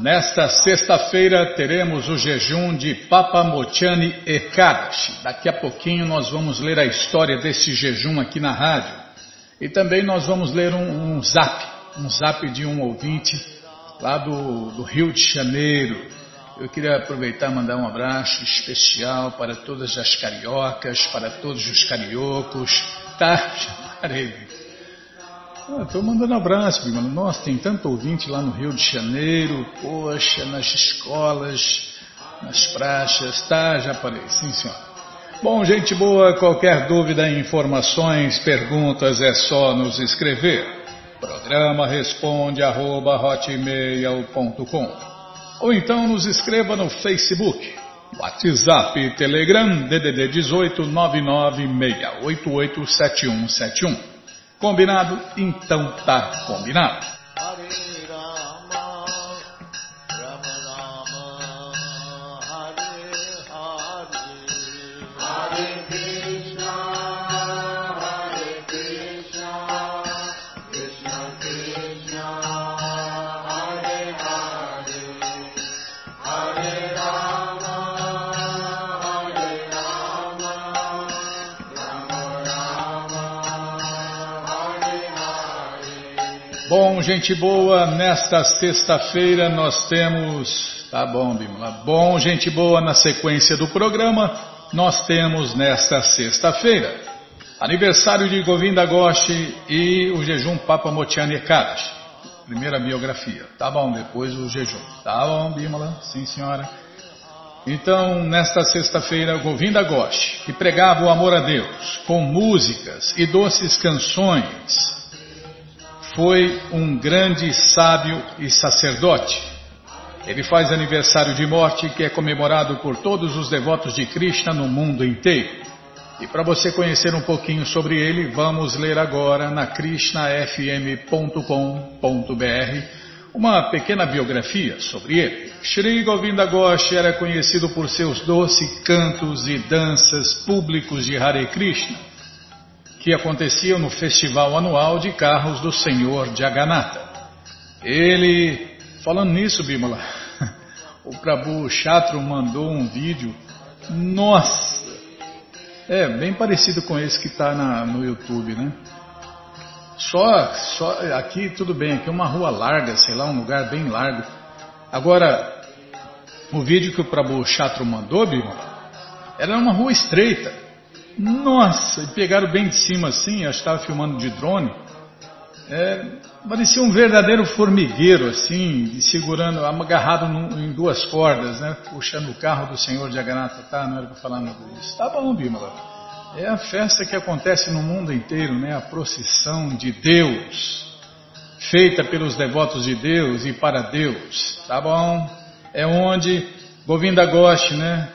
Nesta sexta-feira teremos o jejum de Papa Mochani Ekadashi. Daqui a pouquinho nós vamos ler a história desse jejum aqui na rádio. E também nós vamos ler um, um zap, um zap de um ouvinte lá do, do Rio de Janeiro. Eu queria aproveitar e mandar um abraço especial para todas as cariocas, para todos os cariocos. Tá, parei. Estou ah, mandando abraço, mano. Nossa, tem tanto ouvinte lá no Rio de Janeiro, poxa, nas escolas, nas praças, tá? Já parei, sim senhor. Bom, gente boa, qualquer dúvida, informações, perguntas, é só nos escrever. Programa responde arroba, ou então nos escreva no Facebook, WhatsApp, Telegram, DDD 18 996887171. Combinado? Então tá combinado. Bom, gente boa, nesta sexta-feira nós temos. Tá bom, Bimala. Bom, gente boa, na sequência do programa, nós temos nesta sexta-feira aniversário de Govinda Ghosh e o jejum Papa Motiani Ekadash. Primeira biografia. Tá bom, depois o jejum. Tá bom, Bimala? Sim, senhora. Então, nesta sexta-feira, Govinda Ghosh, que pregava o amor a Deus com músicas e doces canções foi um grande sábio e sacerdote. Ele faz aniversário de morte que é comemorado por todos os devotos de Krishna no mundo inteiro. E para você conhecer um pouquinho sobre ele, vamos ler agora na krishnafm.com.br uma pequena biografia sobre ele. Shri Govinda Ghosh era conhecido por seus doces cantos e danças públicos de Hare Krishna que aconteciam no festival anual de carros do Senhor Jagannatha. Ele, falando nisso, Bimala, o Prabhu Chatru mandou um vídeo, nossa, é bem parecido com esse que está no YouTube, né? Só, só aqui tudo bem, aqui é uma rua larga, sei lá, um lugar bem largo. Agora, o vídeo que o Prabhu Chatru mandou, Bimala, era uma rua estreita. Nossa, e pegaram bem de cima assim, eu estava filmando de drone. É, parecia um verdadeiro formigueiro, assim, segurando, agarrado num, em duas cordas, né? Puxando o carro do Senhor de Aganata, tá? Não era para falar nada disso. Tá bom, Bímola. É a festa que acontece no mundo inteiro, né? A procissão de Deus, feita pelos devotos de Deus e para Deus, tá bom? É onde Govinda Ghosh, né?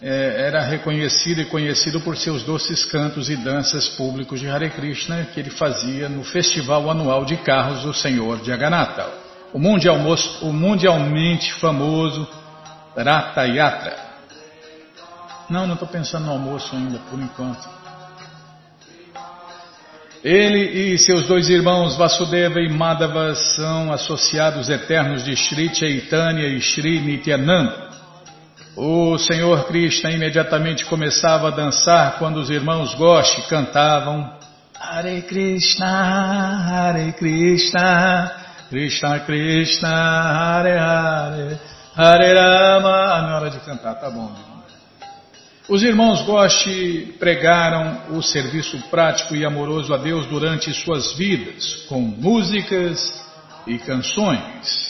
É, era reconhecido e conhecido por seus doces cantos e danças públicos de Hare Krishna que ele fazia no Festival Anual de Carros do Senhor de Aganatha, o, mundial, o mundialmente famoso Ratha Yatra. Não, não estou pensando no almoço ainda, por enquanto. Ele e seus dois irmãos Vasudeva e Madhava são associados eternos de Sri Chaitanya e Sri Nityananda. O Senhor Krishna imediatamente começava a dançar quando os irmãos Goshi cantavam Hare Krishna, Hare Krishna, Krishna Krishna, Hare Hare, Hare Rama. Ah, não é hora de cantar, tá bom. Os irmãos Goshi pregaram o serviço prático e amoroso a Deus durante suas vidas, com músicas e canções.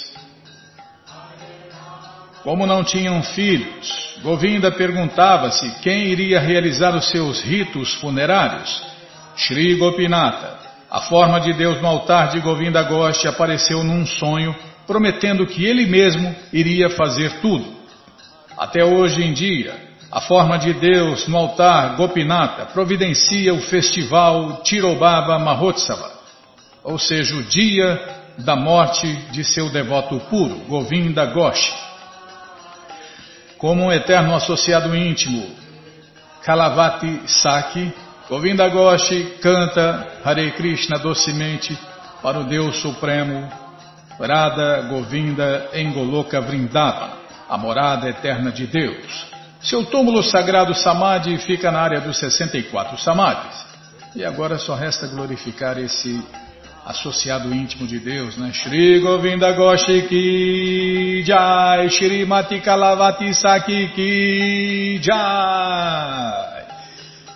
Como não tinham filhos, Govinda perguntava-se quem iria realizar os seus ritos funerários. Shri Gopinata, a forma de Deus no altar de Govinda Ghosh apareceu num sonho, prometendo que ele mesmo iria fazer tudo. Até hoje em dia, a forma de Deus no altar Gopinata providencia o festival Tirobaba Mahotsava, ou seja, o dia da morte de seu devoto puro, Govinda Ghosh como um eterno associado íntimo. Kalavati Saki, Govinda Goshi canta Hare Krishna docemente para o Deus Supremo, Radha Govinda Engoloka Vrindavana, a morada eterna de Deus. Seu túmulo sagrado Samadhi fica na área dos 64 Samadhis. E agora só resta glorificar esse associado íntimo de Deus, né? Shri Govinda Goshi Ki Jai, Shri Mati Kalavati Saki Ki Jai.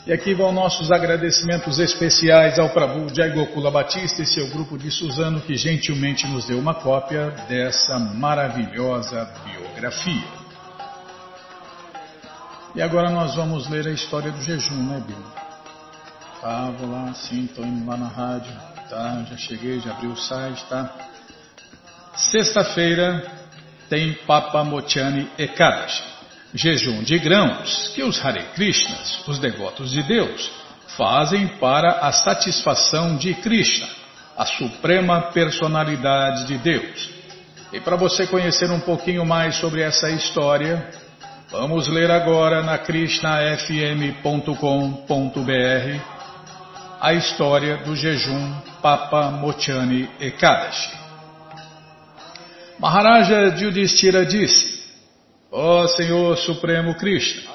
E aqui vão nossos agradecimentos especiais ao Prabhu Jai Gokula Batista e seu grupo de Suzano que gentilmente nos deu uma cópia dessa maravilhosa biografia. E agora nós vamos ler a história do jejum, né, Bíblia? Ah, vou lá, sim, estou indo lá na rádio, tá? Já cheguei, já abri o site, tá? Sexta-feira tem Papa Mochani Ekadashi jejum de grãos que os Hare Krishnas, os devotos de Deus, fazem para a satisfação de Krishna, a suprema personalidade de Deus. E para você conhecer um pouquinho mais sobre essa história, vamos ler agora na krishnafm.com.br a história do jejum Papa Mochani Ekadashi. Maharaja Yudhishthira disse, Ó oh, Senhor Supremo Krishna,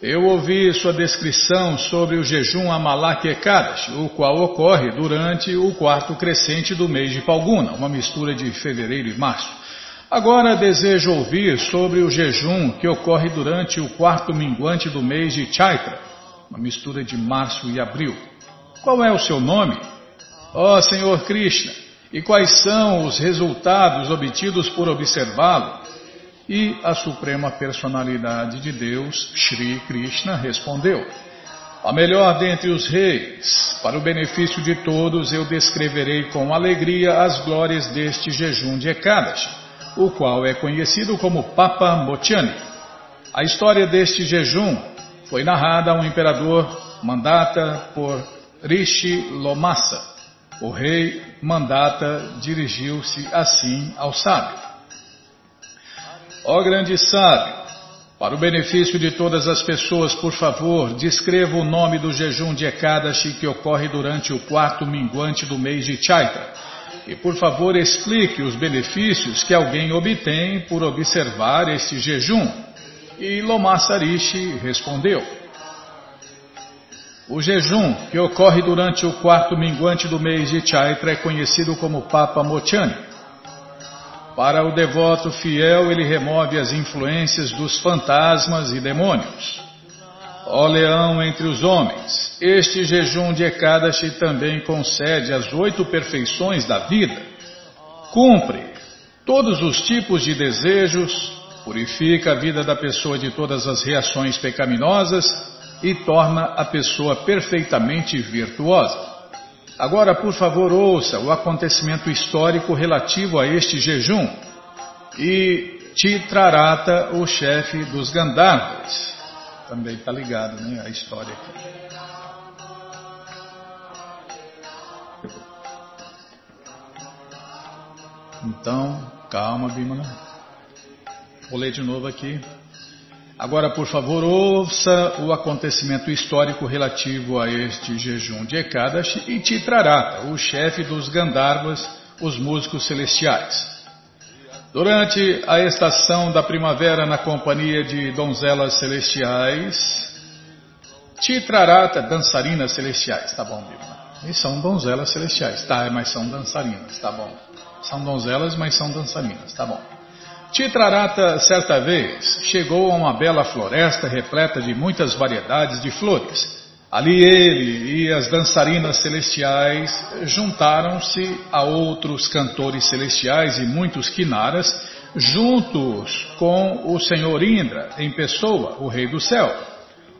eu ouvi sua descrição sobre o jejum Amalak Ekadashi, o qual ocorre durante o quarto crescente do mês de Palguna, uma mistura de fevereiro e março. Agora desejo ouvir sobre o jejum que ocorre durante o quarto minguante do mês de Chaitra, uma mistura de março e abril. Qual é o seu nome? Ó oh, Senhor Krishna, e quais são os resultados obtidos por observá-lo? E a Suprema Personalidade de Deus, Sri Krishna, respondeu: A melhor dentre os reis, para o benefício de todos, eu descreverei com alegria as glórias deste jejum de Ekadashi, o qual é conhecido como Papa Mochani. A história deste jejum foi narrada a um imperador mandata por Rishi Lomassa. O rei mandata dirigiu-se assim ao sábio. Ó grande sábio, para o benefício de todas as pessoas, por favor, descreva o nome do jejum de Ekadashi que ocorre durante o quarto minguante do mês de Chaitra. E por favor, explique os benefícios que alguém obtém por observar este jejum. E Lomasarishi respondeu: O jejum que ocorre durante o quarto minguante do mês de Chaitra é conhecido como Papa Mochani. Para o devoto fiel, ele remove as influências dos fantasmas e demônios. Ó leão entre os homens, este jejum de Ekadashi também concede as oito perfeições da vida. Cumpre todos os tipos de desejos, purifica a vida da pessoa de todas as reações pecaminosas e torna a pessoa perfeitamente virtuosa. Agora, por favor, ouça o acontecimento histórico relativo a este jejum. E Titrarata, o chefe dos Gandharvas. Também está ligado né, a história aqui. Então, calma, Bimala. Vou ler de novo aqui. Agora, por favor, ouça o acontecimento histórico relativo a este jejum de Ekadashi e Titrarata, o chefe dos Gandharvas, os músicos celestiais. Durante a estação da primavera na companhia de donzelas celestiais, Titrarata, dançarinas celestiais, tá bom, Bíblia? E são donzelas celestiais, tá, mas são dançarinas, tá bom. São donzelas, mas são dançarinas, tá bom. Titrarata, certa vez, chegou a uma bela floresta repleta de muitas variedades de flores. Ali ele e as dançarinas celestiais juntaram-se a outros cantores celestiais e muitos quinaras, juntos com o senhor Indra, em pessoa, o rei do céu,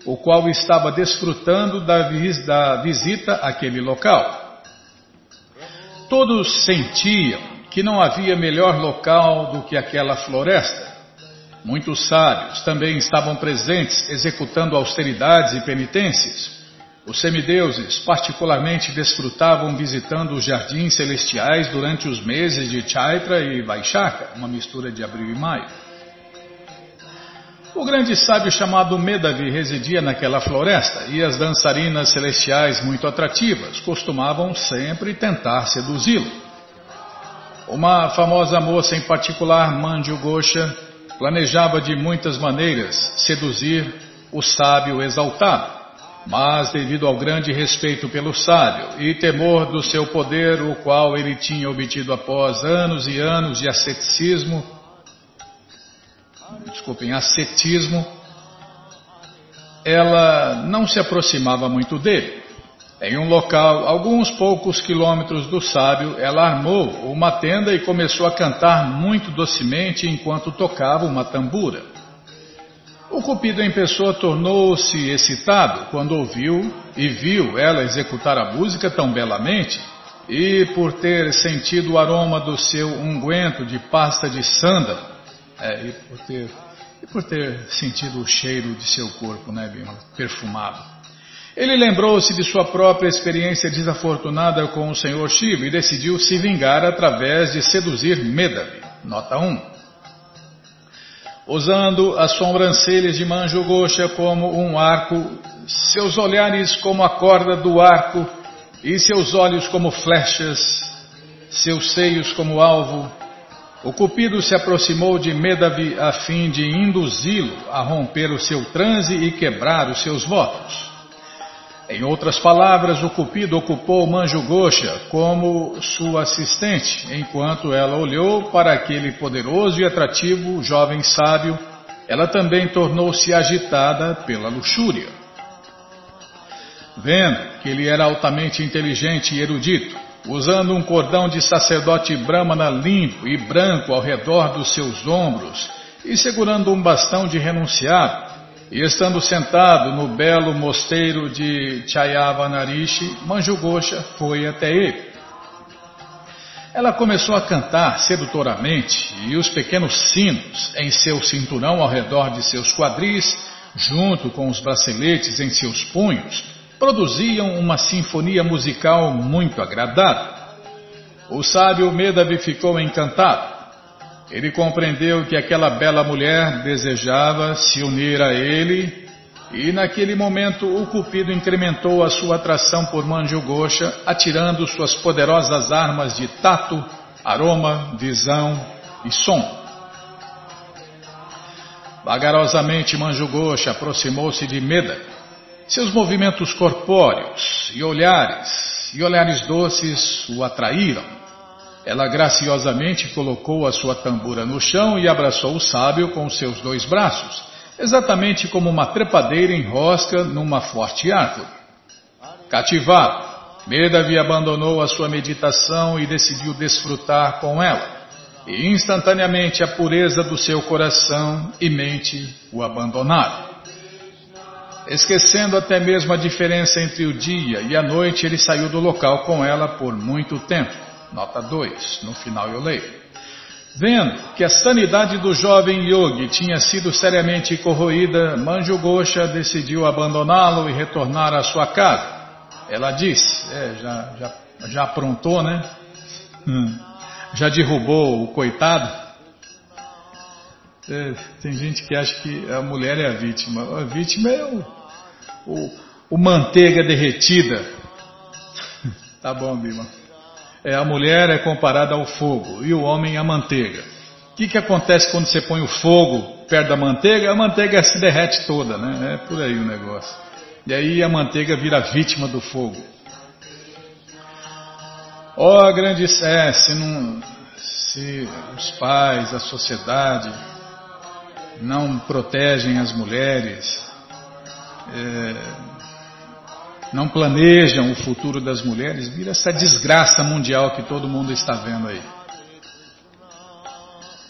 o qual estava desfrutando da, visita àquele local. Todos sentiam que não havia melhor local do que aquela floresta. Muitos sábios também estavam presentes executando austeridades e penitências. Os semideuses particularmente desfrutavam visitando os jardins celestiais durante os meses de Chaitra e Vaishaka, uma mistura de abril e maio. O grande sábio chamado Medavi residia naquela floresta e as dançarinas celestiais muito atrativas costumavam sempre tentar seduzi-lo. Uma famosa moça em particular, Manju Gosha, planejava de muitas maneiras seduzir o sábio exaltado, mas devido ao grande respeito pelo sábio e temor do seu poder, o qual ele tinha obtido após anos e anos de asceticismo, desculpem, ascetismo, ela não se aproximava muito dele. Em um local, alguns poucos quilômetros do sábio, ela armou uma tenda e começou a cantar muito docemente enquanto tocava uma tambura. O cupido em pessoa tornou-se excitado quando ouviu e viu ela executar a música tão belamente, e por ter sentido o aroma do seu unguento de pasta de sândalo, é, e, por ter, e por ter sentido o cheiro de seu corpo, né, bem, perfumado. Ele lembrou-se de sua própria experiência desafortunada com o Senhor Shiva e decidiu se vingar através de seduzir Medavi. Nota 1. Usando as sobrancelhas de Manju Gosha como um arco, seus olhares como a corda do arco e seus olhos como flechas, seus seios como alvo, o Cupido se aproximou de Medavi a fim de induzi-lo a romper o seu transe e quebrar os seus votos. Em outras palavras, o Cupido ocupou Manju Gosha como sua assistente, enquanto ela olhou para aquele poderoso e atrativo jovem sábio, ela também tornou-se agitada pela luxúria. Vendo que ele era altamente inteligente e erudito, usando um cordão de sacerdote brahmana limpo e branco ao redor dos seus ombros e segurando um bastão de renunciado, e estando sentado no belo mosteiro de Chayavanarishi, Manjugosha foi até ele. Ela começou a cantar sedutoramente e os pequenos sinos em seu cinturão ao redor de seus quadris, junto com os braceletes em seus punhos, produziam uma sinfonia musical muito agradável. O sábio Medavi ficou encantado. Ele compreendeu que aquela bela mulher desejava se unir a ele e naquele momento o Cupido incrementou a sua atração por Manju Gosha, atirando suas poderosas armas de tato, aroma, visão e som. Vagarosamente Manju Gosha aproximou-se de Meda seus movimentos corpóreos e olhares, e olhares doces o atraíram. Ela graciosamente colocou a sua tambura no chão e abraçou o sábio com seus dois braços, exatamente como uma trepadeira enrosca numa forte árvore. Cativado, Medavi abandonou a sua meditação e decidiu desfrutar com ela, e instantaneamente a pureza do seu coração e mente o abandonaram. Esquecendo até mesmo a diferença entre o dia e a noite, ele saiu do local com ela por muito tempo. Nota 2, no final eu leio. Vendo que a sanidade do jovem yogi tinha sido seriamente corroída, Manju Gosha decidiu abandoná-lo e retornar à sua casa. Ela disse, é, já, já, já aprontou, né? Hum, já derrubou o coitado. É, tem gente que acha que a mulher é a vítima. A vítima é o, o, o manteiga derretida. tá bom, Bima. É, a mulher é comparada ao fogo e o homem à manteiga. O que, que acontece quando você põe o fogo perto da manteiga? A manteiga se derrete toda, né? É por aí o negócio. E aí a manteiga vira vítima do fogo. Ó oh, grande é, se, não, se os pais, a sociedade não protegem as mulheres, é, não planejam o futuro das mulheres, vira essa desgraça mundial que todo mundo está vendo aí.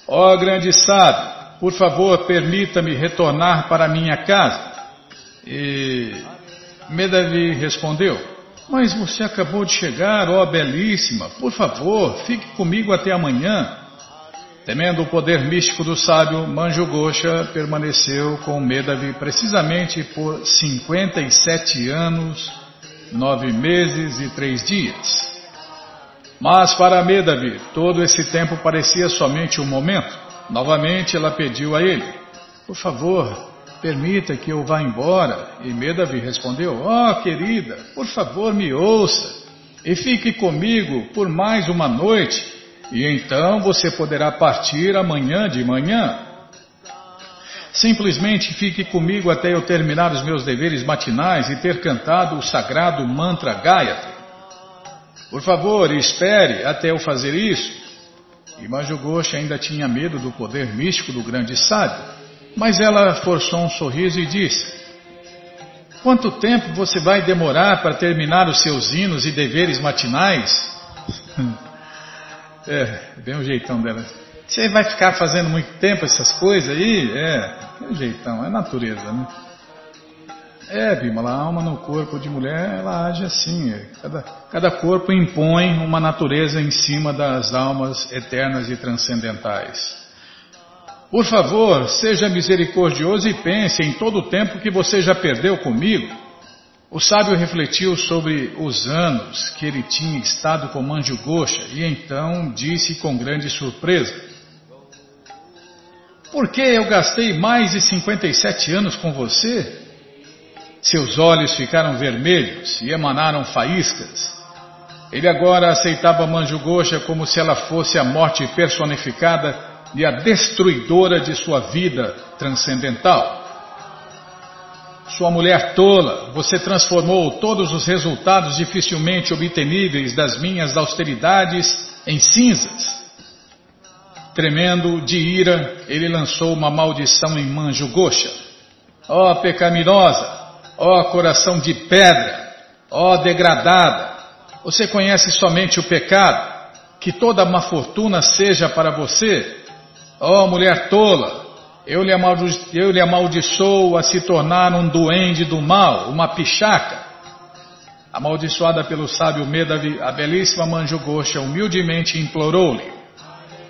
Ó oh, grande sábio, por favor, permita-me retornar para minha casa. E Medavi respondeu: Mas você acabou de chegar, ó oh, belíssima, por favor, fique comigo até amanhã. Temendo o poder místico do sábio, Manju Gosha permaneceu com Medavi precisamente por 57 anos, nove meses e três dias. Mas para Medavi, todo esse tempo parecia somente um momento. Novamente ela pediu a ele: por favor, permita que eu vá embora. E Medavi respondeu: Oh, querida, por favor, me ouça e fique comigo por mais uma noite, e então você poderá partir amanhã de manhã. Simplesmente fique comigo até eu terminar os meus deveres matinais e ter cantado o sagrado mantra Gayatri. Por favor, espere até eu fazer isso. E Manjugoshi ainda tinha medo do poder místico do grande sábio, mas ela forçou um sorriso e disse: Quanto tempo você vai demorar para terminar os seus hinos e deveres matinais? é, bem o jeitão dela. Você vai ficar fazendo muito tempo essas coisas aí? É, é um jeitão, é natureza, né? É, Bimala, a alma no corpo de mulher, ela age assim. É. Cada, cada corpo impõe uma natureza em cima das almas eternas e transcendentais. Por favor, seja misericordioso e pense em todo o tempo que você já perdeu comigo. O sábio refletiu sobre os anos que ele tinha estado com Manju Gosha e então disse com grande surpresa: por que eu gastei mais de 57 anos com você? Seus olhos ficaram vermelhos e emanaram faíscas. Ele agora aceitava Manjugosha como se ela fosse a morte personificada e a destruidora de sua vida transcendental. Sua mulher tola, você transformou todos os resultados dificilmente obteníveis das minhas austeridades em cinzas. Tremendo de ira, ele lançou uma maldição em Manjo Gosha. Ó oh, pecaminosa, ó oh, coração de pedra, ó oh, degradada, você conhece somente o pecado, que toda má fortuna seja para você. Ó mulher tola, eu lhe, eu lhe amaldiçoo a se tornar um duende do mal, uma pichaca. Amaldiçoada pelo sábio Medavi, a belíssima Manju Gosha humildemente implorou-lhe.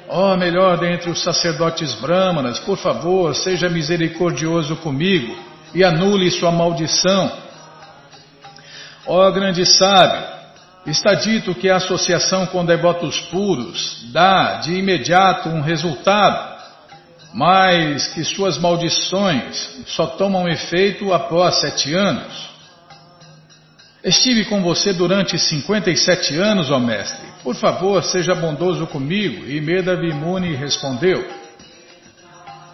Ó oh, melhor dentre os sacerdotes brâmanas, por favor, seja misericordioso comigo e anule sua maldição. Ó oh, grande sábio, está dito que a associação com devotos puros dá de imediato um resultado, mas que suas maldições só tomam efeito após sete anos. Estive com você durante 57 anos, ó mestre. Por favor, seja bondoso comigo. E Medavimuni respondeu: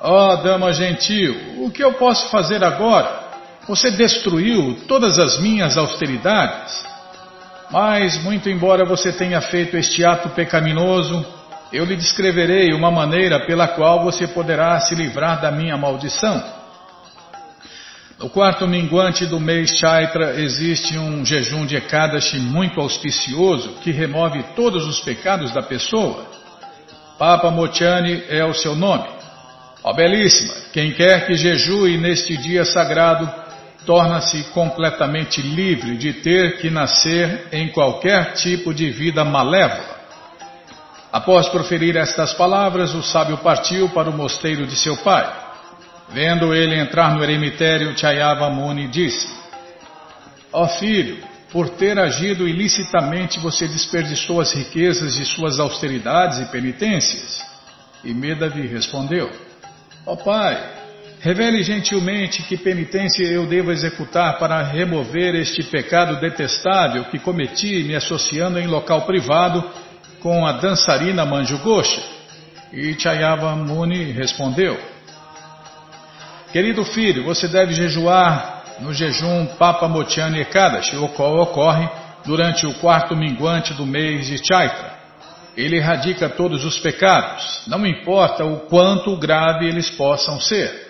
Ó oh, dama gentil, o que eu posso fazer agora? Você destruiu todas as minhas austeridades. Mas, muito embora você tenha feito este ato pecaminoso, eu lhe descreverei uma maneira pela qual você poderá se livrar da minha maldição. No quarto minguante do mês Chaitra existe um jejum de Ekadashi muito auspicioso que remove todos os pecados da pessoa. Papa Mochani é o seu nome. Ó belíssima, quem quer que jejue neste dia sagrado torna-se completamente livre de ter que nascer em qualquer tipo de vida malévola. Após proferir estas palavras, o sábio partiu para o mosteiro de seu pai. Vendo ele entrar no eremitério, Chayava Muni disse: Ó oh filho, por ter agido ilicitamente você desperdiçou as riquezas de suas austeridades e penitências. E Medavi respondeu: Ó oh pai, revele gentilmente que penitência eu devo executar para remover este pecado detestável que cometi me associando em local privado com a dançarina Manju Gosha. E Chayava Muni respondeu: Querido filho, você deve jejuar no jejum Papa Motiana Ekadashi, o qual ocorre durante o quarto minguante do mês de Chaitra. Ele erradica todos os pecados, não importa o quanto grave eles possam ser.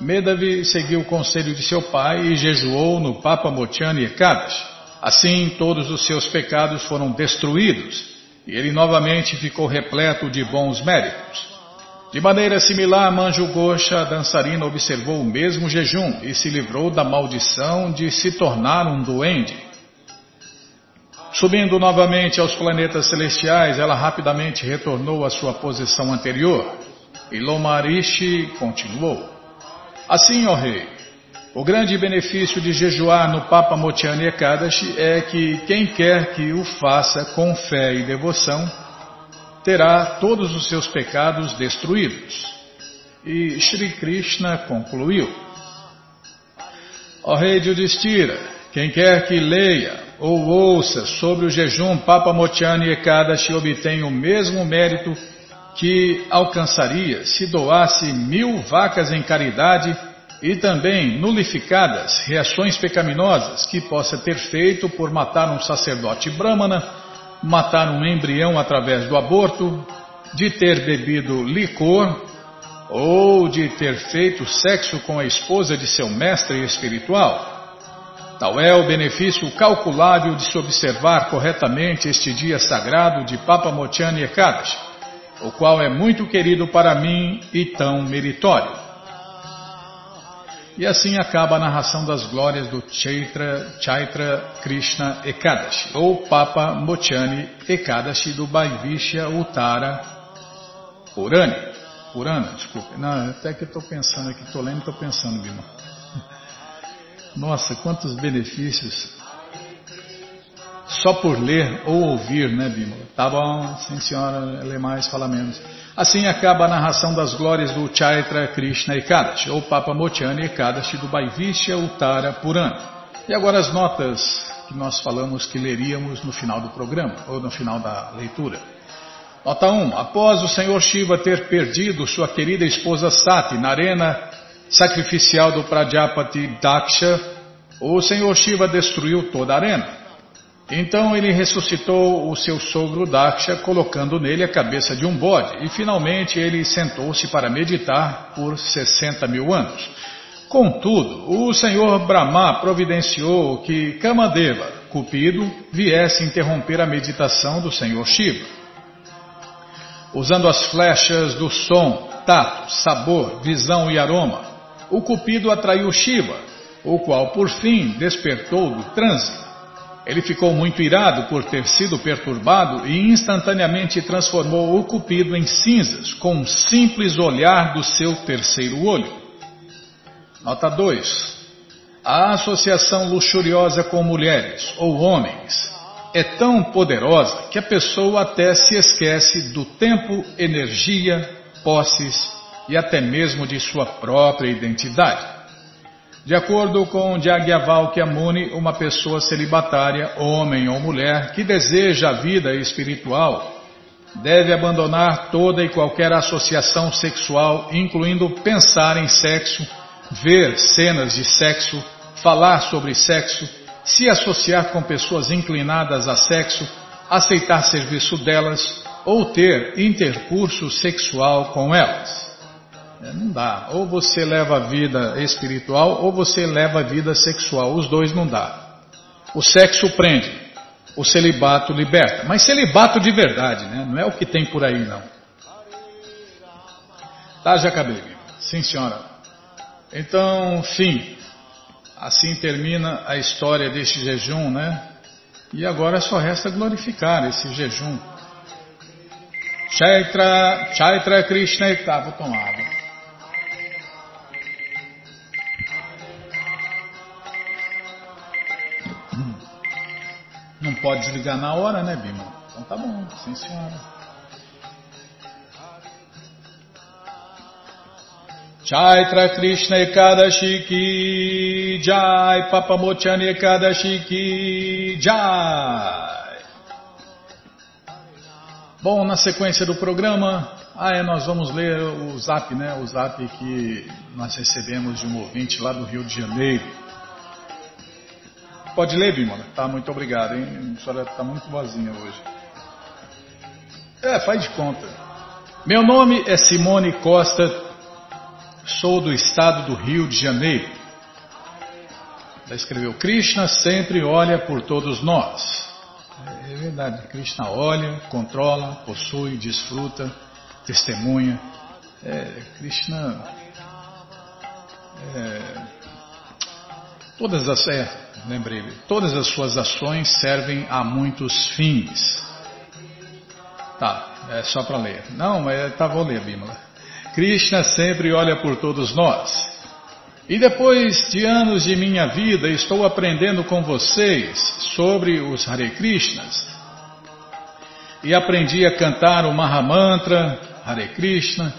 Medavi seguiu o conselho de seu pai e jejuou no Papa Motiana Ekadashi. Assim, todos os seus pecados foram destruídos e ele novamente ficou repleto de bons méritos. De maneira similar, Manju Gosha, dançarina, observou o mesmo jejum e se livrou da maldição de se tornar um duende. Subindo novamente aos planetas celestiais, ela rapidamente retornou à sua posição anterior. E Lomarishi continuou. Assim, ó rei, o grande benefício de jejuar no Papa Motiani Ekadashi é que quem quer que o faça com fé e devoção terá todos os seus pecados destruídos. E Shri Krishna concluiu: Ó rei Yudhishthira, quem quer que leia ou ouça sobre o jejum Papa Mochani Ekadashi obtém o mesmo mérito que alcançaria se doasse mil vacas em caridade e também nulificadas reações pecaminosas que possa ter feito por matar um sacerdote brahmana, matar um embrião através do aborto, de ter bebido licor ou de ter feito sexo com a esposa de seu mestre espiritual. Tal é o benefício calculável de se observar corretamente este dia sagrado de Papa Mochani Ekadashi, o qual é muito querido para mim e tão meritório. E assim acaba a narração das glórias do Chaitra, Chaitra Krishna Ekadashi, ou Papa Mochani Ekadashi do Vaivishya Uttara Purani. Purana, desculpe. Não, até que eu estou pensando aqui, estou lendo e estou pensando, Bima. Nossa, quantos benefícios. Só por ler ou ouvir, né, Bima? Tá bom, sim senhora, lê mais, fala menos. Assim acaba a narração das glórias do Chaitra Krishna Ekadashi, ou Papa Mochani Ekadashi do Vaivishya Uttara Purana. E agora as notas que nós falamos que leríamos no final do programa, ou no final da leitura. Nota 1. Após o Senhor Shiva ter perdido sua querida esposa Sati na arena sacrificial do Prajapati Daksha, o Senhor Shiva destruiu toda a arena. Então ele ressuscitou o seu sogro Daksha, colocando nele a cabeça de um bode, e finalmente ele sentou-se para meditar por 60 mil anos. Contudo, o senhor Brahma providenciou que Kamadeva, Cupido, viesse interromper a meditação do senhor Shiva. Usando as flechas do som, tato, sabor, visão e aroma, o Cupido atraiu Shiva, o qual por fim despertou do transe ele ficou muito irado por ter sido perturbado e instantaneamente transformou o cupido em cinzas com um simples olhar do seu terceiro olho. Nota 2. A associação luxuriosa com mulheres ou homens é tão poderosa que a pessoa até se esquece do tempo, energia, posses e até mesmo de sua própria identidade. De acordo com Jagyavalkya Muni, uma pessoa celibatária, homem ou mulher, que deseja a vida espiritual, deve abandonar toda e qualquer associação sexual, incluindo pensar em sexo, ver cenas de sexo, falar sobre sexo, se associar com pessoas inclinadas a sexo, aceitar serviço delas ou ter intercurso sexual com elas. É, não dá. Ou você leva a vida espiritual ou você leva a vida sexual. Os dois não dá. O sexo prende, o celibato liberta. Mas celibato de verdade, né? Não é o que tem por aí, não. Tá, já acabei. Sim, senhora. Então, fim. Assim termina a história deste jejum, né? E agora só resta glorificar esse jejum. Chaitra, Chaitra Krishna, tá, vou tomar água. Pode desligar na hora, né, Bima? Então tá bom, sim senhora. Chaitra Krishna Ekadashi Ki Jai Papamochani Ekadashi Ki Jai Bom, na sequência do programa, ah, é, nós vamos ler o zap, né? O zap que nós recebemos de um ouvinte lá do Rio de Janeiro. Pode ler, Bimona? Tá, muito obrigado, hein? A senhora está muito boazinha hoje. É, faz de conta. Meu nome é Simone Costa, sou do estado do Rio de Janeiro. Ela escreveu: Krishna sempre olha por todos nós. É verdade, Krishna olha, controla, possui, desfruta, testemunha. É, Krishna. É, todas as. É, lembrei, todas as suas ações servem a muitos fins. Tá, é só para ler. Não, mas tá, vou ler, Bimala. Krishna sempre olha por todos nós. E depois de anos de minha vida, estou aprendendo com vocês sobre os Hare Krishnas. E aprendi a cantar o Mahamantra, Hare Krishna,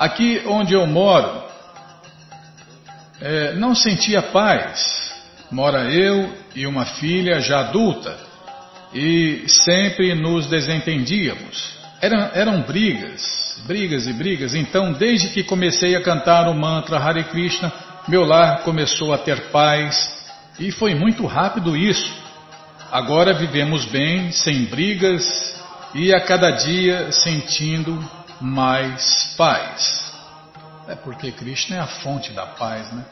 Aqui onde eu moro, é, não sentia paz. Mora eu e uma filha já adulta e sempre nos desentendíamos. Eram, eram brigas, brigas e brigas. Então, desde que comecei a cantar o mantra Hare Krishna, meu lar começou a ter paz e foi muito rápido isso. Agora vivemos bem, sem brigas e a cada dia sentindo mais paz. É porque Krishna é a fonte da paz, né?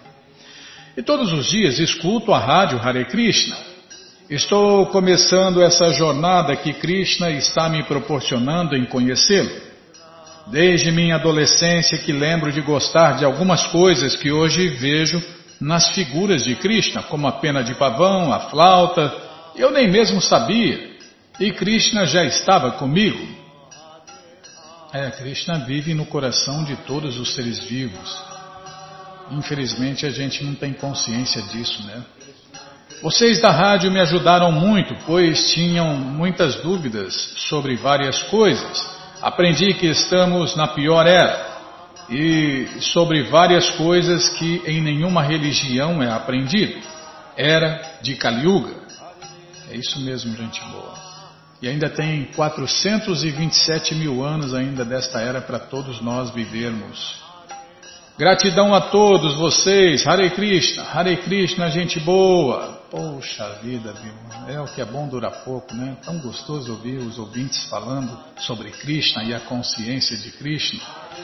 E todos os dias escuto a rádio Hare Krishna. Estou começando essa jornada que Krishna está me proporcionando em conhecê-lo. Desde minha adolescência que lembro de gostar de algumas coisas que hoje vejo nas figuras de Krishna, como a pena de pavão, a flauta, eu nem mesmo sabia. E Krishna já estava comigo. É, Krishna vive no coração de todos os seres vivos. Infelizmente a gente não tem consciência disso, né? Vocês da rádio me ajudaram muito, pois tinham muitas dúvidas sobre várias coisas. Aprendi que estamos na pior era e sobre várias coisas que em nenhuma religião é aprendido. Era de Kali Yuga. É isso mesmo, gente boa. E ainda tem 427 mil anos ainda desta era para todos nós vivermos. Gratidão a todos vocês. Hare Krishna, Hare Krishna, gente boa. Poxa vida, viu? É o que é bom dura pouco, né? Tão gostoso ouvir os ouvintes falando sobre Krishna e a consciência de Krishna.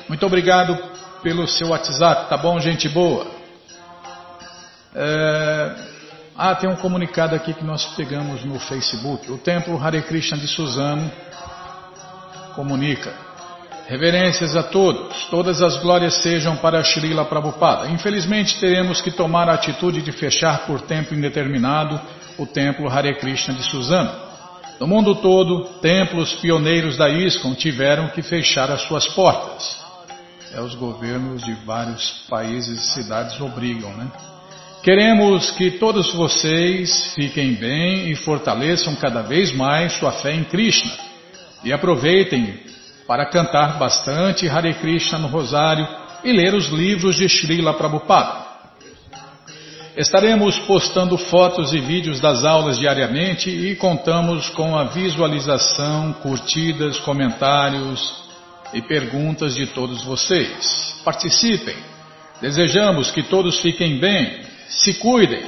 Muito obrigado pelo seu WhatsApp, tá bom, gente boa? É... Ah, tem um comunicado aqui que nós pegamos no Facebook. O Templo Hare Krishna de Suzano comunica. Reverências a todos, todas as glórias sejam para Srila Prabhupada. Infelizmente teremos que tomar a atitude de fechar por tempo indeterminado o templo Hare Krishna de Suzano. No mundo todo, templos pioneiros da ISKCON tiveram que fechar as suas portas. É, os governos de vários países e cidades obrigam, né? Queremos que todos vocês fiquem bem e fortaleçam cada vez mais sua fé em Krishna. E aproveitem para cantar bastante Hare Krishna no Rosário e ler os livros de Srila Prabhupada. Estaremos postando fotos e vídeos das aulas diariamente e contamos com a visualização, curtidas, comentários e perguntas de todos vocês. Participem! Desejamos que todos fiquem bem, se cuidem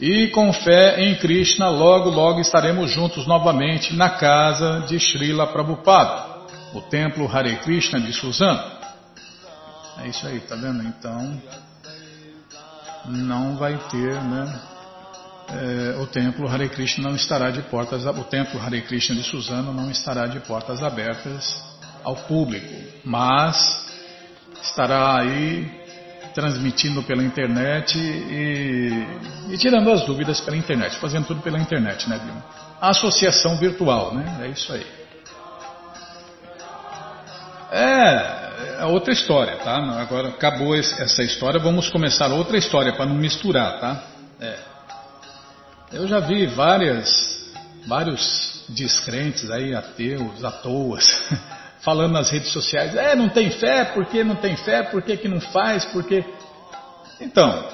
e com fé em Krishna logo logo estaremos juntos novamente na casa de Srila Prabhupada o templo Hare Krishna de Suzano. É isso aí, tá vendo? Então, não vai ter, né? É, o templo Hare Krishna não estará de portas, o templo Hare Krishna de Suzano não estará de portas abertas ao público, mas estará aí transmitindo pela internet e, e, tirando as dúvidas pela internet, fazendo tudo pela internet, né, Vilma? A associação virtual, né? É isso aí. É, é outra história, tá? Agora acabou essa história, vamos começar outra história para não misturar, tá? É. Eu já vi várias, vários descrentes aí, ateus, à falando nas redes sociais, é, não tem fé, por que não tem fé, por que, que não faz, por que... Então,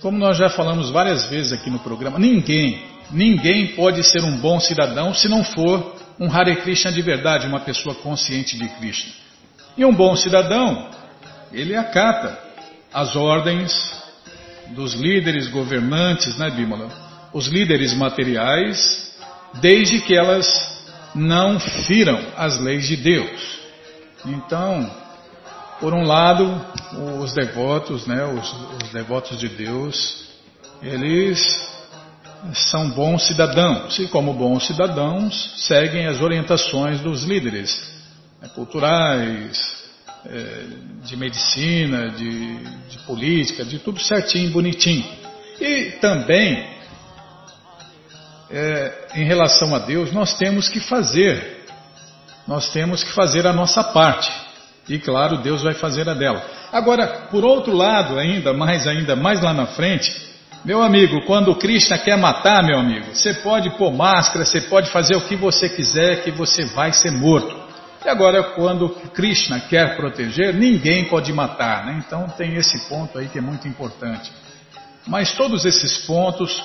como nós já falamos várias vezes aqui no programa, ninguém, ninguém pode ser um bom cidadão se não for um Hare Krishna de verdade, uma pessoa consciente de Krishna. E um bom cidadão, ele acata as ordens dos líderes governantes, né, Bímola? Os líderes materiais, desde que elas não firam as leis de Deus. Então, por um lado, os devotos, né, os, os devotos de Deus, eles são bons cidadãos e, como bons cidadãos, seguem as orientações dos líderes né, culturais, é, de medicina, de, de política, de tudo certinho, bonitinho. E também, é, em relação a Deus, nós temos que fazer, nós temos que fazer a nossa parte. E claro, Deus vai fazer a dela. Agora, por outro lado, ainda mais, ainda mais lá na frente, meu amigo, quando Krishna quer matar, meu amigo, você pode pôr máscara, você pode fazer o que você quiser, que você vai ser morto. E agora, quando Krishna quer proteger, ninguém pode matar, né? Então tem esse ponto aí que é muito importante. Mas todos esses pontos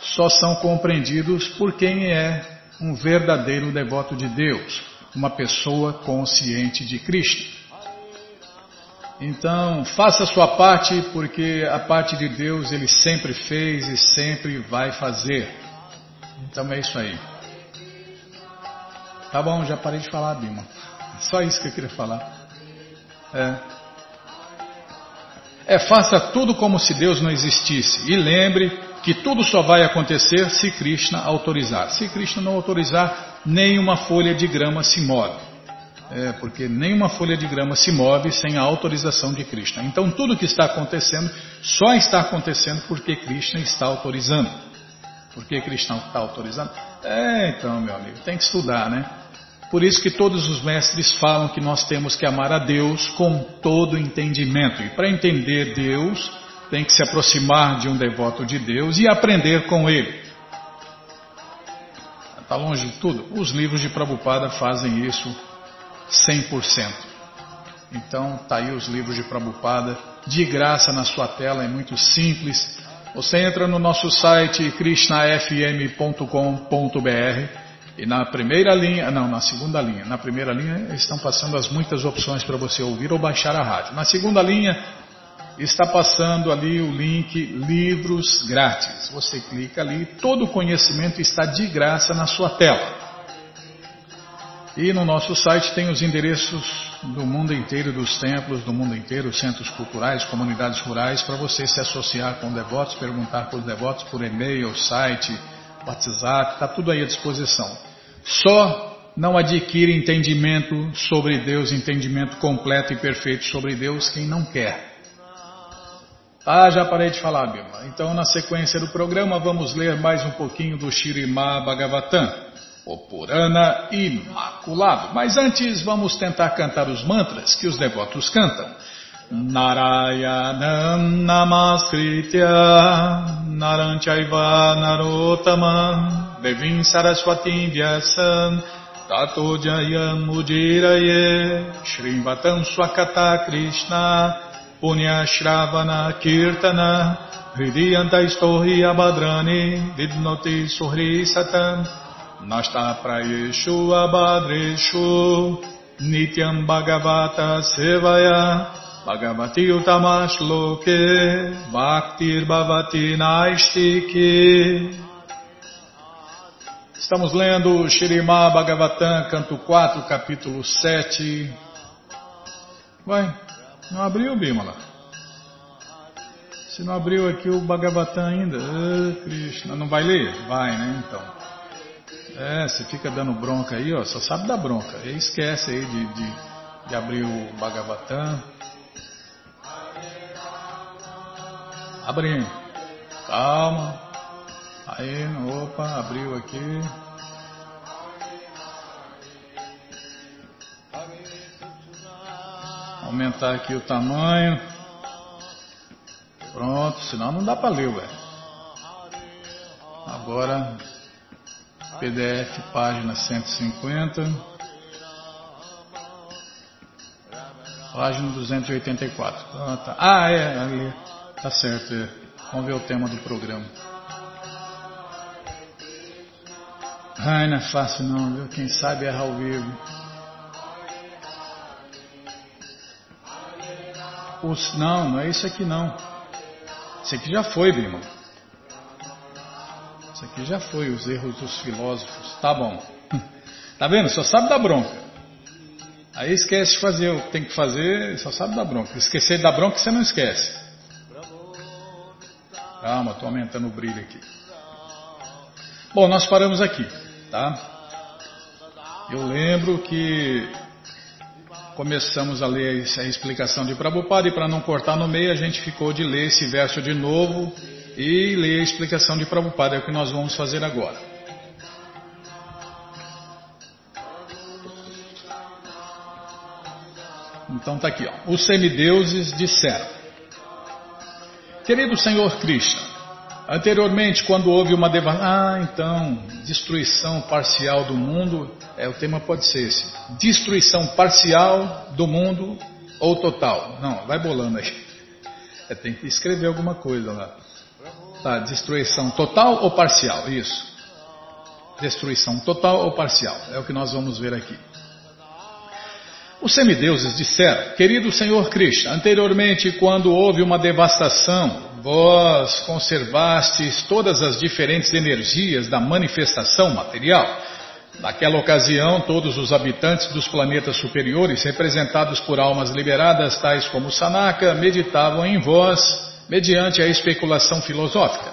só são compreendidos por quem é um verdadeiro devoto de Deus, uma pessoa consciente de Krishna. Então, faça a sua parte, porque a parte de Deus ele sempre fez e sempre vai fazer. Então é isso aí. Tá bom, já parei de falar, Bima. Só isso que eu queria falar. É. É, faça tudo como se Deus não existisse. E lembre que tudo só vai acontecer se Krishna autorizar. Se Krishna não autorizar, nenhuma folha de grama se move. É, porque nenhuma folha de grama se move sem a autorização de Krishna. Então tudo que está acontecendo só está acontecendo porque Krishna está autorizando. Por que Krishna está autorizando? É, então, meu amigo, tem que estudar, né? Por isso que todos os mestres falam que nós temos que amar a Deus com todo entendimento. E para entender Deus, tem que se aproximar de um devoto de Deus e aprender com ele. Está longe de tudo? Os livros de Prabhupada fazem isso 100%. Então, tá aí os livros de Prabhupada, de graça na sua tela, é muito simples. Você entra no nosso site krishnafm.com.br e na primeira linha, não, na segunda linha, na primeira linha estão passando as muitas opções para você ouvir ou baixar a rádio. Na segunda linha está passando ali o link livros grátis. Você clica ali, todo o conhecimento está de graça na sua tela. E no nosso site tem os endereços do mundo inteiro, dos templos do mundo inteiro, centros culturais, comunidades rurais, para você se associar com devotos, perguntar os devotos por e-mail, site, WhatsApp, está tudo aí à disposição. Só não adquire entendimento sobre Deus, entendimento completo e perfeito sobre Deus, quem não quer. Ah, já parei de falar, Bilma. Então, na sequência do programa, vamos ler mais um pouquinho do Shirimá Bhagavatam, o Purana Imaculado. Mas antes, vamos tentar cantar os mantras que os devotos cantam. Narayanam Namaskritya Naranchaiva Narotamam Devim Saraswatim Vyasam Tato Jayam Ujiraye Swakata Krishna Punya Shravana Kirtana Hridiyanta Istohi Abhadrani Vidnoti Suhri Satam Nasta Abhadreshu Nityam Bhagavata Sevaya Bhagavati Utamash Loke Bhaktir Bhavati Naistike Estamos lendo Shirimá Bhagavatam, canto 4, capítulo 7. Vai, não abriu, Bimala? Se não abriu aqui o Bhagavatam ainda, ah, Krishna, não vai ler? Vai, né, então. É, você fica dando bronca aí, ó, só sabe dar bronca. E esquece aí de, de, de abrir o Bhagavatam. Abre. Calma. Aí, opa, abriu aqui. Aumentar aqui o tamanho. Pronto, senão não dá para ler, ué. Agora, PDF, página 150. Página 284. Ah, tá. ah é, ali. Tá certo, é. Vamos ver o tema do programa. Ai, não é fácil não, viu? Quem sabe erra ao vivo. Os, não, não é isso aqui não. Isso aqui já foi, Bima. Isso aqui já foi, os erros dos filósofos. Tá bom. Tá vendo? Só sabe da bronca. Aí esquece de fazer o que tem que fazer, só sabe da bronca. Esquecer da bronca você não esquece. Calma, estou aumentando o brilho aqui. Bom, nós paramos aqui, tá? Eu lembro que começamos a ler a explicação de Prabhupada e para não cortar no meio a gente ficou de ler esse verso de novo e ler a explicação de Prabhupada, é o que nós vamos fazer agora. Então tá aqui, ó. Os semideuses disseram: Querido Senhor Krishna, Anteriormente, quando houve uma devastação. Ah, então, destruição parcial do mundo. É, o tema pode ser esse: destruição parcial do mundo ou total. Não, vai bolando aí. É, tem que escrever alguma coisa lá. Tá, destruição total ou parcial? Isso. Destruição total ou parcial? É o que nós vamos ver aqui. Os semideuses disseram, querido Senhor Krishna, anteriormente, quando houve uma devastação, vós conservastes todas as diferentes energias da manifestação material. Naquela ocasião, todos os habitantes dos planetas superiores, representados por almas liberadas, tais como Sanaka, meditavam em vós mediante a especulação filosófica.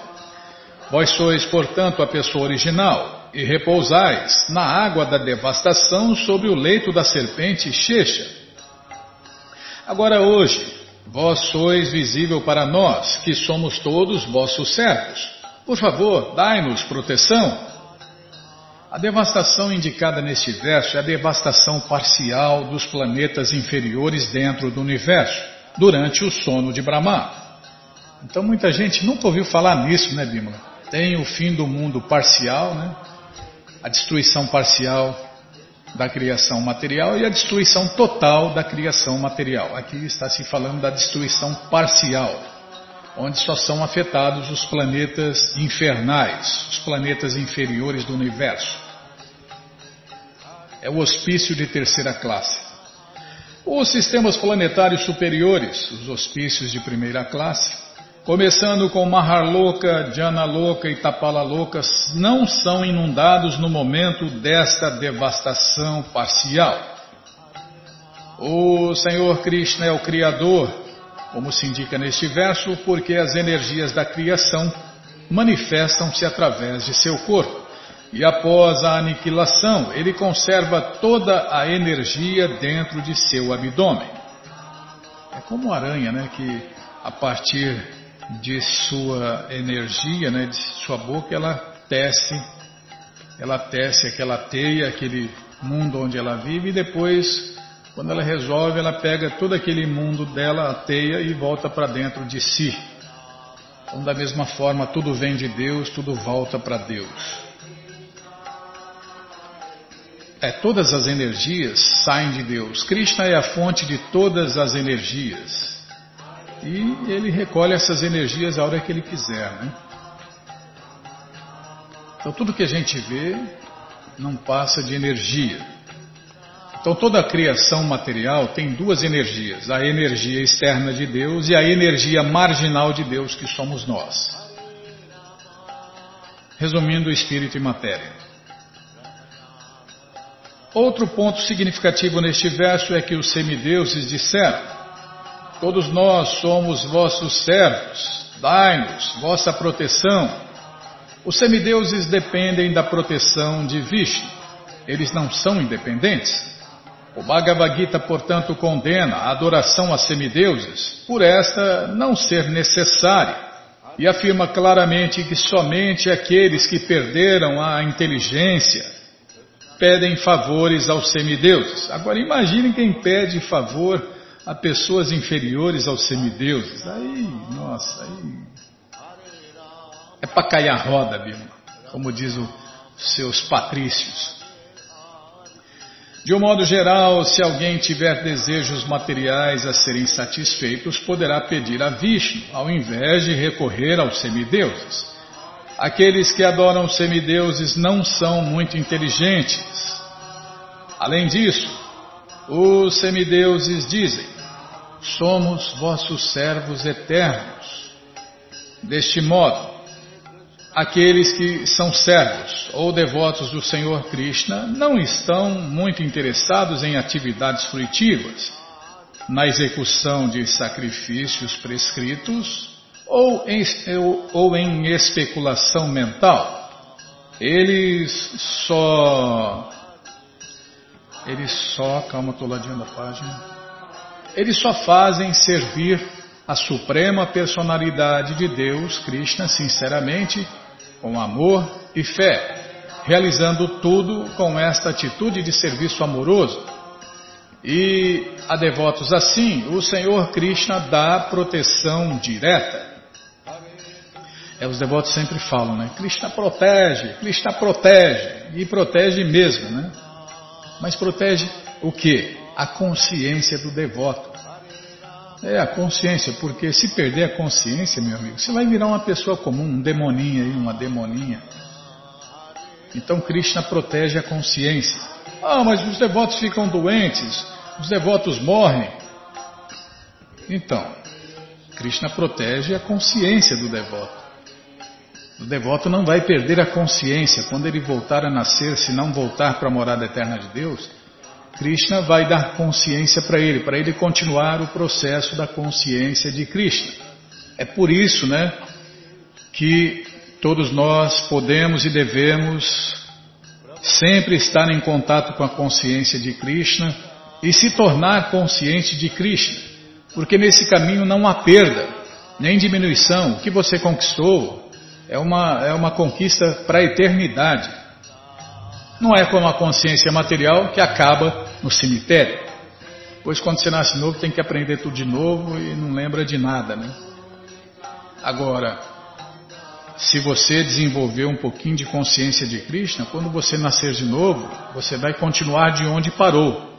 Vós sois, portanto, a pessoa original, e repousais na água da devastação sobre o leito da serpente Checha. Agora hoje, vós sois visível para nós, que somos todos vossos servos. Por favor, dai-nos proteção. A devastação indicada neste verso é a devastação parcial dos planetas inferiores dentro do universo, durante o sono de Brahma. Então muita gente nunca ouviu falar nisso, né, Bimala? Tem o fim do mundo parcial, né? a destruição parcial da criação material e a destruição total da criação material. Aqui está se falando da destruição parcial, onde só são afetados os planetas infernais, os planetas inferiores do universo. É o hospício de terceira classe. Os sistemas planetários superiores, os hospícios de primeira classe, começando com Maharloka, Janaloka e Tapalaloka, não são inundados no momento desta devastação parcial. O Senhor Krishna é o Criador, como se indica neste verso, porque as energias da criação manifestam-se através de seu corpo. E após a aniquilação, ele conserva toda a energia dentro de seu abdômen. É como a aranha, né, que a partir de sua energia, né, de sua boca, ela tece, ela tece aquela teia, aquele mundo onde ela vive e depois, quando ela resolve, ela pega todo aquele mundo dela, a teia, e volta para dentro de si. Então, da mesma forma, tudo vem de Deus, tudo volta para Deus. É, todas as energias saem de Deus. Krishna é a fonte de todas as energias. E ele recolhe essas energias a hora que ele quiser. Né? Então tudo que a gente vê não passa de energia. Então toda a criação material tem duas energias: a energia externa de Deus e a energia marginal de Deus, que somos nós. Resumindo, espírito e matéria. Outro ponto significativo neste verso é que os semideuses disseram: Todos nós somos vossos servos, dai-nos vossa proteção. Os semideuses dependem da proteção de Vishnu, eles não são independentes. O Bhagavad Gita, portanto, condena a adoração a semideuses por esta não ser necessária e afirma claramente que somente aqueles que perderam a inteligência pedem favores aos semideuses. Agora imagine quem pede favor a pessoas inferiores aos semideuses. Aí, nossa, aí. É para cair a roda, Bima, como diz os seus patrícios. De um modo geral, se alguém tiver desejos materiais a serem satisfeitos, poderá pedir a Vishnu, ao invés de recorrer aos semideuses. Aqueles que adoram semideuses não são muito inteligentes. Além disso, os semideuses dizem: Somos vossos servos eternos. Deste modo, aqueles que são servos ou devotos do Senhor Krishna não estão muito interessados em atividades fruitivas, na execução de sacrifícios prescritos ou em, ou em especulação mental. Eles só eles só, calma, estou ladinho a página. Eles só fazem servir a suprema personalidade de Deus, Krishna, sinceramente, com amor e fé, realizando tudo com esta atitude de serviço amoroso. E a devotos assim, o Senhor Krishna dá proteção direta. É, os devotos sempre falam, né? Krishna protege, Krishna protege, e protege mesmo, né? Mas protege o que? A consciência do devoto. É a consciência, porque se perder a consciência, meu amigo, você vai virar uma pessoa comum, um demoninho aí, uma demoninha. Então Krishna protege a consciência. Ah, mas os devotos ficam doentes, os devotos morrem. Então, Krishna protege a consciência do devoto. O devoto não vai perder a consciência quando ele voltar a nascer, se não voltar para a morada eterna de Deus. Krishna vai dar consciência para ele, para ele continuar o processo da consciência de Krishna. É por isso, né, que todos nós podemos e devemos sempre estar em contato com a consciência de Krishna e se tornar consciente de Krishna, porque nesse caminho não há perda, nem diminuição. O que você conquistou é uma, é uma conquista para a eternidade. Não é como a consciência material que acaba no cemitério. Pois quando você nasce novo tem que aprender tudo de novo e não lembra de nada, né? Agora, se você desenvolver um pouquinho de consciência de Krishna, quando você nascer de novo, você vai continuar de onde parou.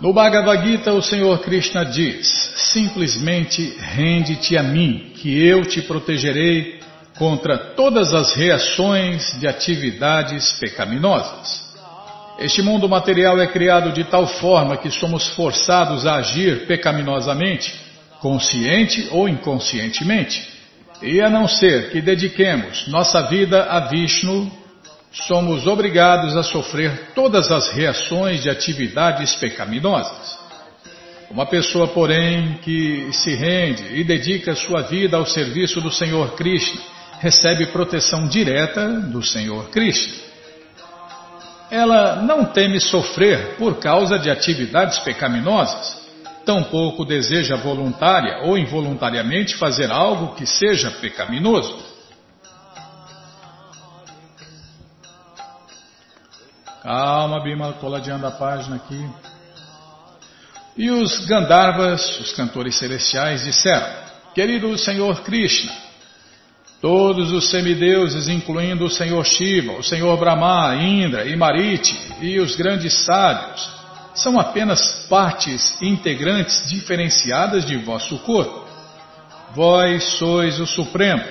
No Bhagavad Gita, o Senhor Krishna diz: simplesmente rende-te a mim, que eu te protegerei contra todas as reações de atividades pecaminosas. Este mundo material é criado de tal forma que somos forçados a agir pecaminosamente, consciente ou inconscientemente. E a não ser que dediquemos nossa vida a Vishnu, somos obrigados a sofrer todas as reações de atividades pecaminosas. Uma pessoa, porém, que se rende e dedica sua vida ao serviço do Senhor Krishna, recebe proteção direta do Senhor Krishna. Ela não teme sofrer por causa de atividades pecaminosas, tampouco deseja voluntária ou involuntariamente fazer algo que seja pecaminoso. Calma, Bima, coladinha a página aqui. E os Gandharvas, os cantores celestiais, disseram: Querido Senhor Krishna, Todos os semideuses, incluindo o Senhor Shiva, o Senhor Brahma, Indra e Mariti e os grandes sábios, são apenas partes integrantes diferenciadas de vosso corpo. Vós sois o Supremo,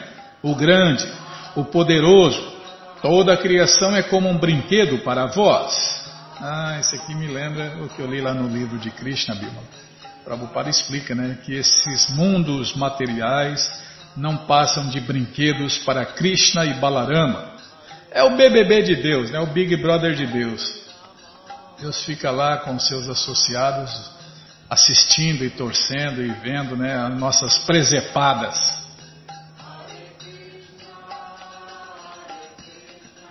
o Grande, o Poderoso. Toda a criação é como um brinquedo para vós. Ah, isso aqui me lembra o que eu li lá no livro de Krishna Bhima. Prabhupada explica né, que esses mundos materiais não passam de brinquedos para Krishna e Balarama. É o BBB de Deus, né? o Big Brother de Deus. Deus fica lá com seus associados, assistindo e torcendo e vendo né, as nossas presepadas.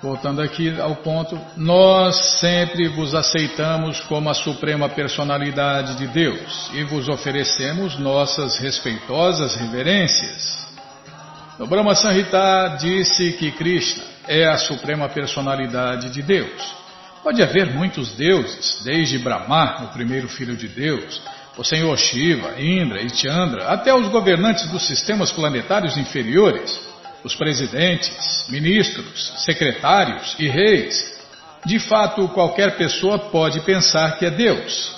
Voltando aqui ao ponto, nós sempre vos aceitamos como a suprema personalidade de Deus e vos oferecemos nossas respeitosas reverências. No Brahma Samhita disse que Krishna é a suprema personalidade de Deus. Pode haver muitos deuses, desde Brahma, o primeiro filho de Deus, o Senhor Shiva, Indra e Chandra, até os governantes dos sistemas planetários inferiores, os presidentes, ministros, secretários e reis. De fato, qualquer pessoa pode pensar que é Deus.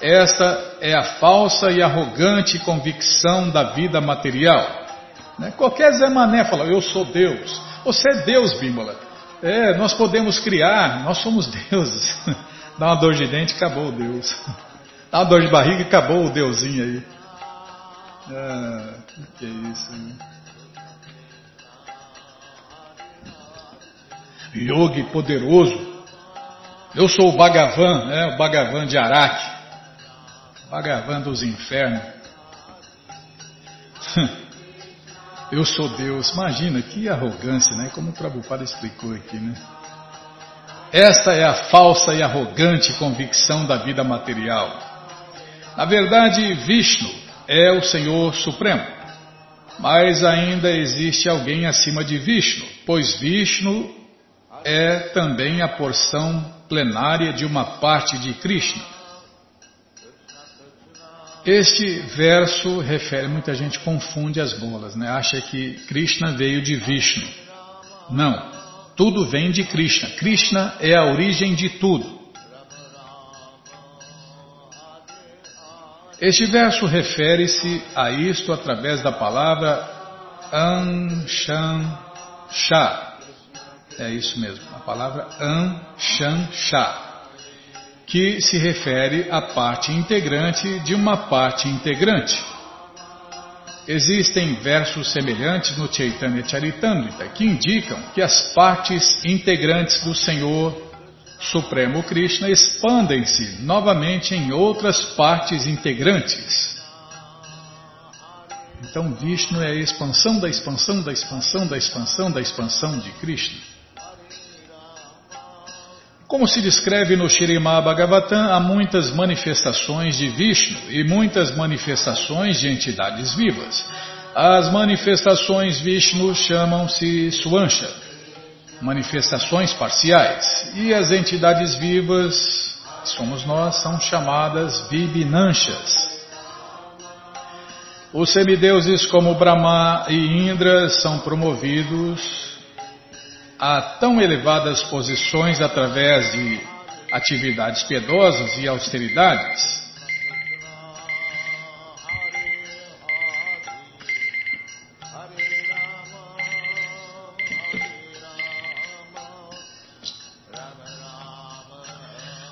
Esta é a falsa e arrogante convicção da vida material né? Qualquer Zé Mané fala, eu sou Deus. Você é Deus, Bímola. É, nós podemos criar, nós somos deuses. Dá uma dor de dente, acabou o Deus. Dá uma dor de barriga, acabou o Deusinho aí. Ah, que, isso, né? Yogi poderoso. Eu sou o Bhagavan, né? o Bhagavan de Araque. Bhagavan dos infernos. eu sou Deus. Imagina que arrogância, né? Como o Prabhupada explicou aqui, né? Esta é a falsa e arrogante convicção da vida material. Na verdade, Vishnu é o Senhor Supremo. Mas ainda existe alguém acima de Vishnu, pois Vishnu é também a porção plenária de uma parte de Krishna. Este verso refere, muita gente confunde as bolas, né? acha que Krishna veio de Vishnu. Não, tudo vem de Krishna. Krishna é a origem de tudo. Este verso refere-se a isto através da palavra Anshansha. É isso mesmo, a palavra Anshansha que se refere à parte integrante de uma parte integrante. Existem versos semelhantes no Chaitanya Charitamrita que indicam que as partes integrantes do Senhor Supremo Krishna expandem-se novamente em outras partes integrantes. Então, Vishnu é a expansão da expansão da expansão da expansão da expansão de Krishna. Como se descreve no Shirimá Bhagavatam, há muitas manifestações de Vishnu e muitas manifestações de entidades vivas. As manifestações Vishnu chamam-se Swansha, manifestações parciais, e as entidades vivas, que somos nós, são chamadas Vibhinanshas. Os semideuses como Brahma e Indra são promovidos a tão elevadas posições através de atividades piedosas e austeridades.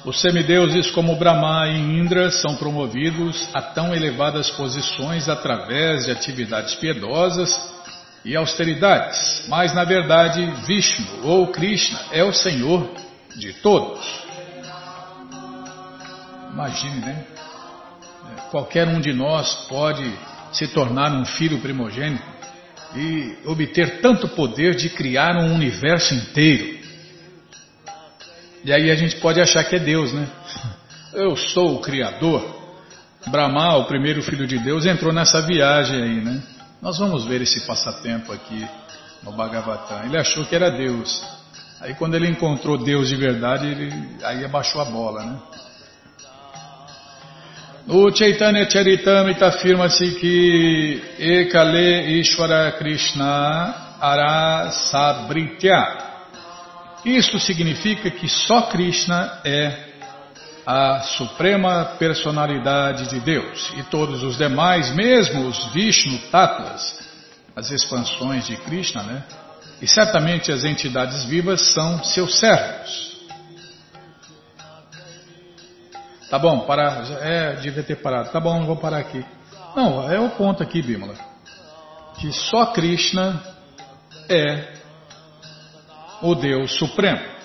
Os semideuses como Brahma e Indra são promovidos a tão elevadas posições através de atividades piedosas e austeridades, mas na verdade Vishnu ou Krishna é o Senhor de todos. Imagine, né? Qualquer um de nós pode se tornar um filho primogênito e obter tanto poder de criar um universo inteiro. E aí a gente pode achar que é Deus, né? Eu sou o Criador. Brahma, o primeiro filho de Deus, entrou nessa viagem aí, né? Nós vamos ver esse passatempo aqui no Bhagavatam. Ele achou que era Deus. Aí quando ele encontrou Deus de verdade, ele aí abaixou a bola, né? No Chaitanya Charitamrita afirma-se que Ekale Ishvara Krishna Arasabritya. Isto significa que só Krishna é a suprema personalidade de Deus e todos os demais, mesmo os Vishnu Tattvas, as expansões de Krishna, né? E certamente as entidades vivas são seus servos. Tá bom, parar. É, devia ter parado. Tá bom, vou parar aqui. Não, é o ponto aqui, Bimala. Que só Krishna é o Deus Supremo.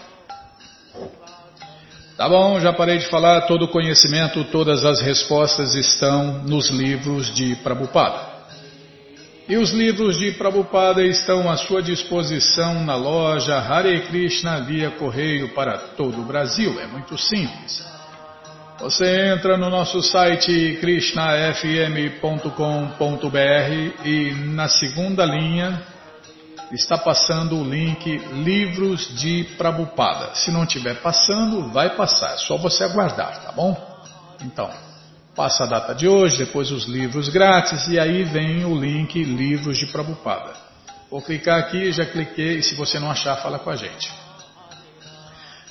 Tá bom, já parei de falar, todo o conhecimento, todas as respostas estão nos livros de Prabhupada. E os livros de Prabhupada estão à sua disposição na loja Hare Krishna via correio para todo o Brasil. É muito simples. Você entra no nosso site krishnafm.com.br e na segunda linha está passando o link Livros de Prabupada. Se não estiver passando, vai passar, é só você aguardar, tá bom? Então, passa a data de hoje, depois os livros grátis e aí vem o link Livros de Prabupada. Vou clicar aqui, já cliquei, e se você não achar, fala com a gente.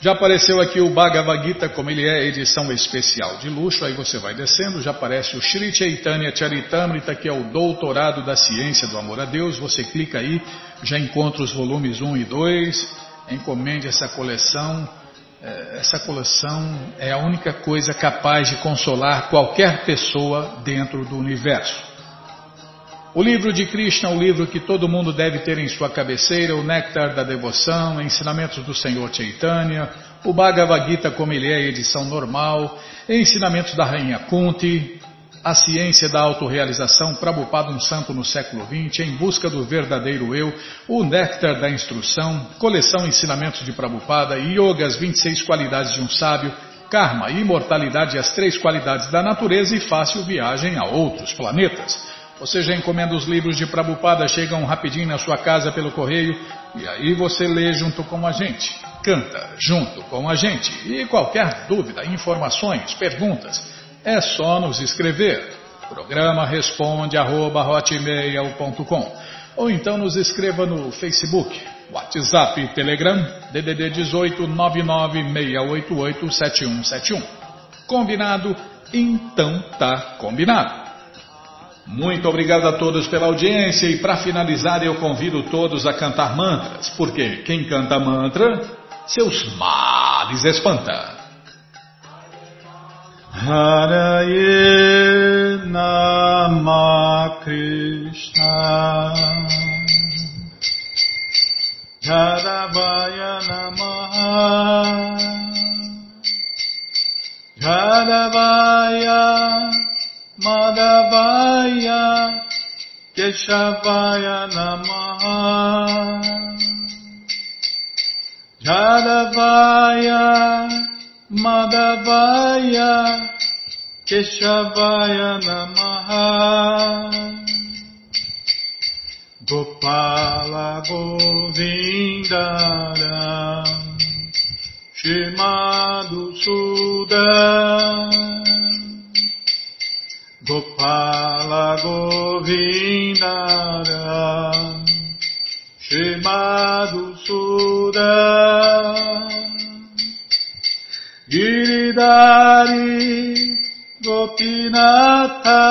Já apareceu aqui o Bhagavad Gita, como ele é, edição especial de luxo. Aí você vai descendo, já aparece o Sri Chaitanya Charitamrita, que é o doutorado da ciência do amor a Deus. Você clica aí, já encontra os volumes 1 e 2. Encomende essa coleção. É, essa coleção é a única coisa capaz de consolar qualquer pessoa dentro do universo. O livro de Krishna, o livro que todo mundo deve ter em sua cabeceira, o Néctar da Devoção, Ensinamentos do Senhor Chaitanya, o Bhagavad Gita como ele é, edição normal, Ensinamentos da Rainha Kunti, A Ciência da Autorealização, Prabhupada um Santo no século XX, Em Busca do Verdadeiro Eu, o Néctar da Instrução, Coleção Ensinamentos de Prabhupada, Yoga, as 26 Qualidades de um Sábio, Karma, Imortalidade as Três Qualidades da Natureza e Fácil Viagem a Outros Planetas. Você já encomenda os livros de Prabhupada, chegam rapidinho na sua casa pelo correio e aí você lê junto com a gente, canta junto com a gente. E qualquer dúvida, informações, perguntas, é só nos escrever. Programa responde arroba, ou então nos escreva no Facebook, WhatsApp, Telegram, DDD 18 996887171. Combinado? Então tá combinado. Muito obrigado a todos pela audiência e para finalizar eu convido todos a cantar mantras, porque quem canta mantra, seus males espanta. Haraye Nama Krishna Jadavaya Namaha Keshavaya Namaha Jadavaya Madhavaya Keshavaya Namaha Gopala Govindara Shimadu Sudan Gopala Govindara Shimadu Suda Giridari Gopinatha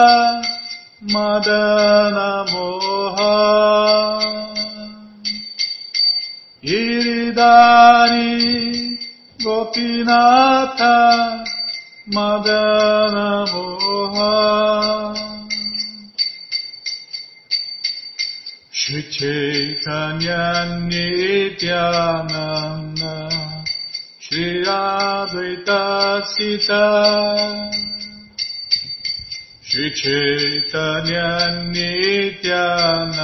Madana Moha. Giridari Gopinatha Madana Moha. Shri Chaitanya Nityananda. Shri Advaita Sita. Shri Chaitanya Nityananda.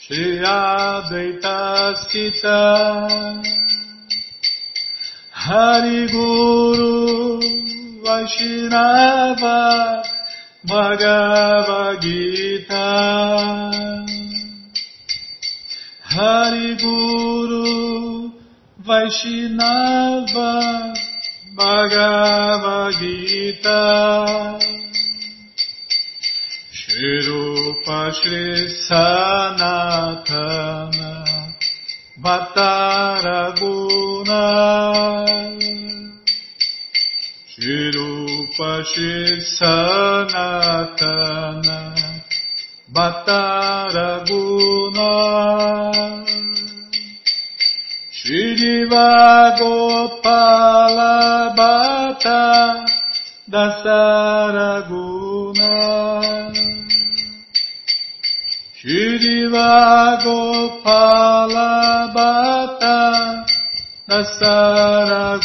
Shri Advaita Sita Hari Guru Vaishnava Bhagavad Gita. Hari Guru Vaishnava Bhagavad Gita. Shri Shri Sanatana Bhattaraguna Shirupa Sanatana Bhattaraguna Shridiva Gopala Bhatta Dasaraguna Shriva Gopala Bhatta Dasaraguna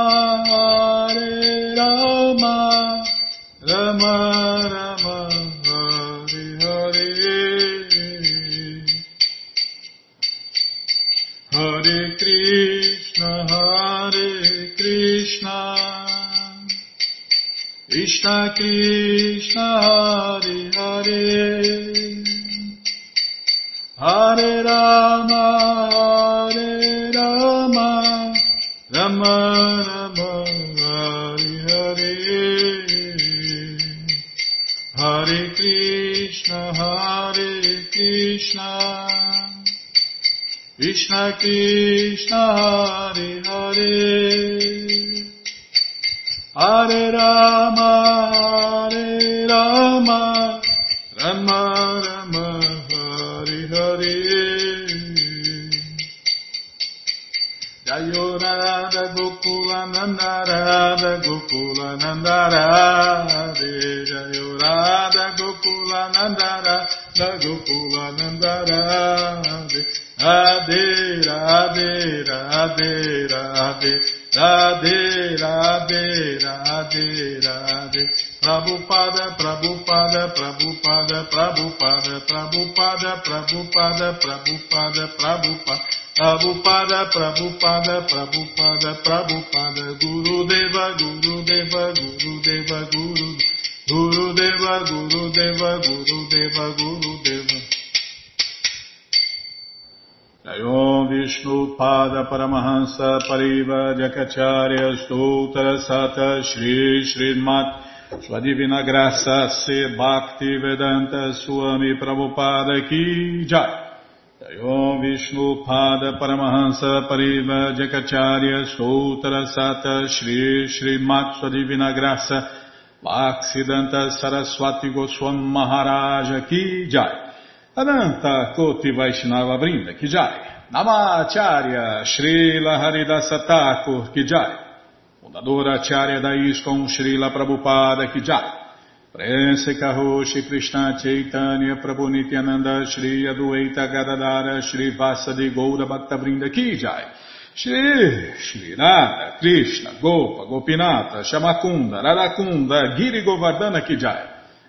Pariva Jakacharya Stoutra Sata Shri Srimat Sua Graça Se Bhakti Vedanta Swami Prabhupada Ki Jai. Jayom Vishnu Pada Paramahansa Pariva Jakacharya Stoutra Sata Shri Srimat Sua Divina Graça Bhaksidanta Saraswati Goswam Maharaja Ki Jai. Ananta Koti Vaishnava Brinda Kijai, Namacharya Srila Haridasa Thakur Kijai, Fundadora Acharya da ISKCON Srila Prabhupada Kijai, Prense Karoshi Krishna Chaitanya Prabhu Nityananda Shri Adueita Gadadara Shri Vasadi Goura Bhakta Brinda Kijai, Shri Shri Radha Krishna Gopa Gopinata Shamakunda Radakunda Giri Govardhana Kijai,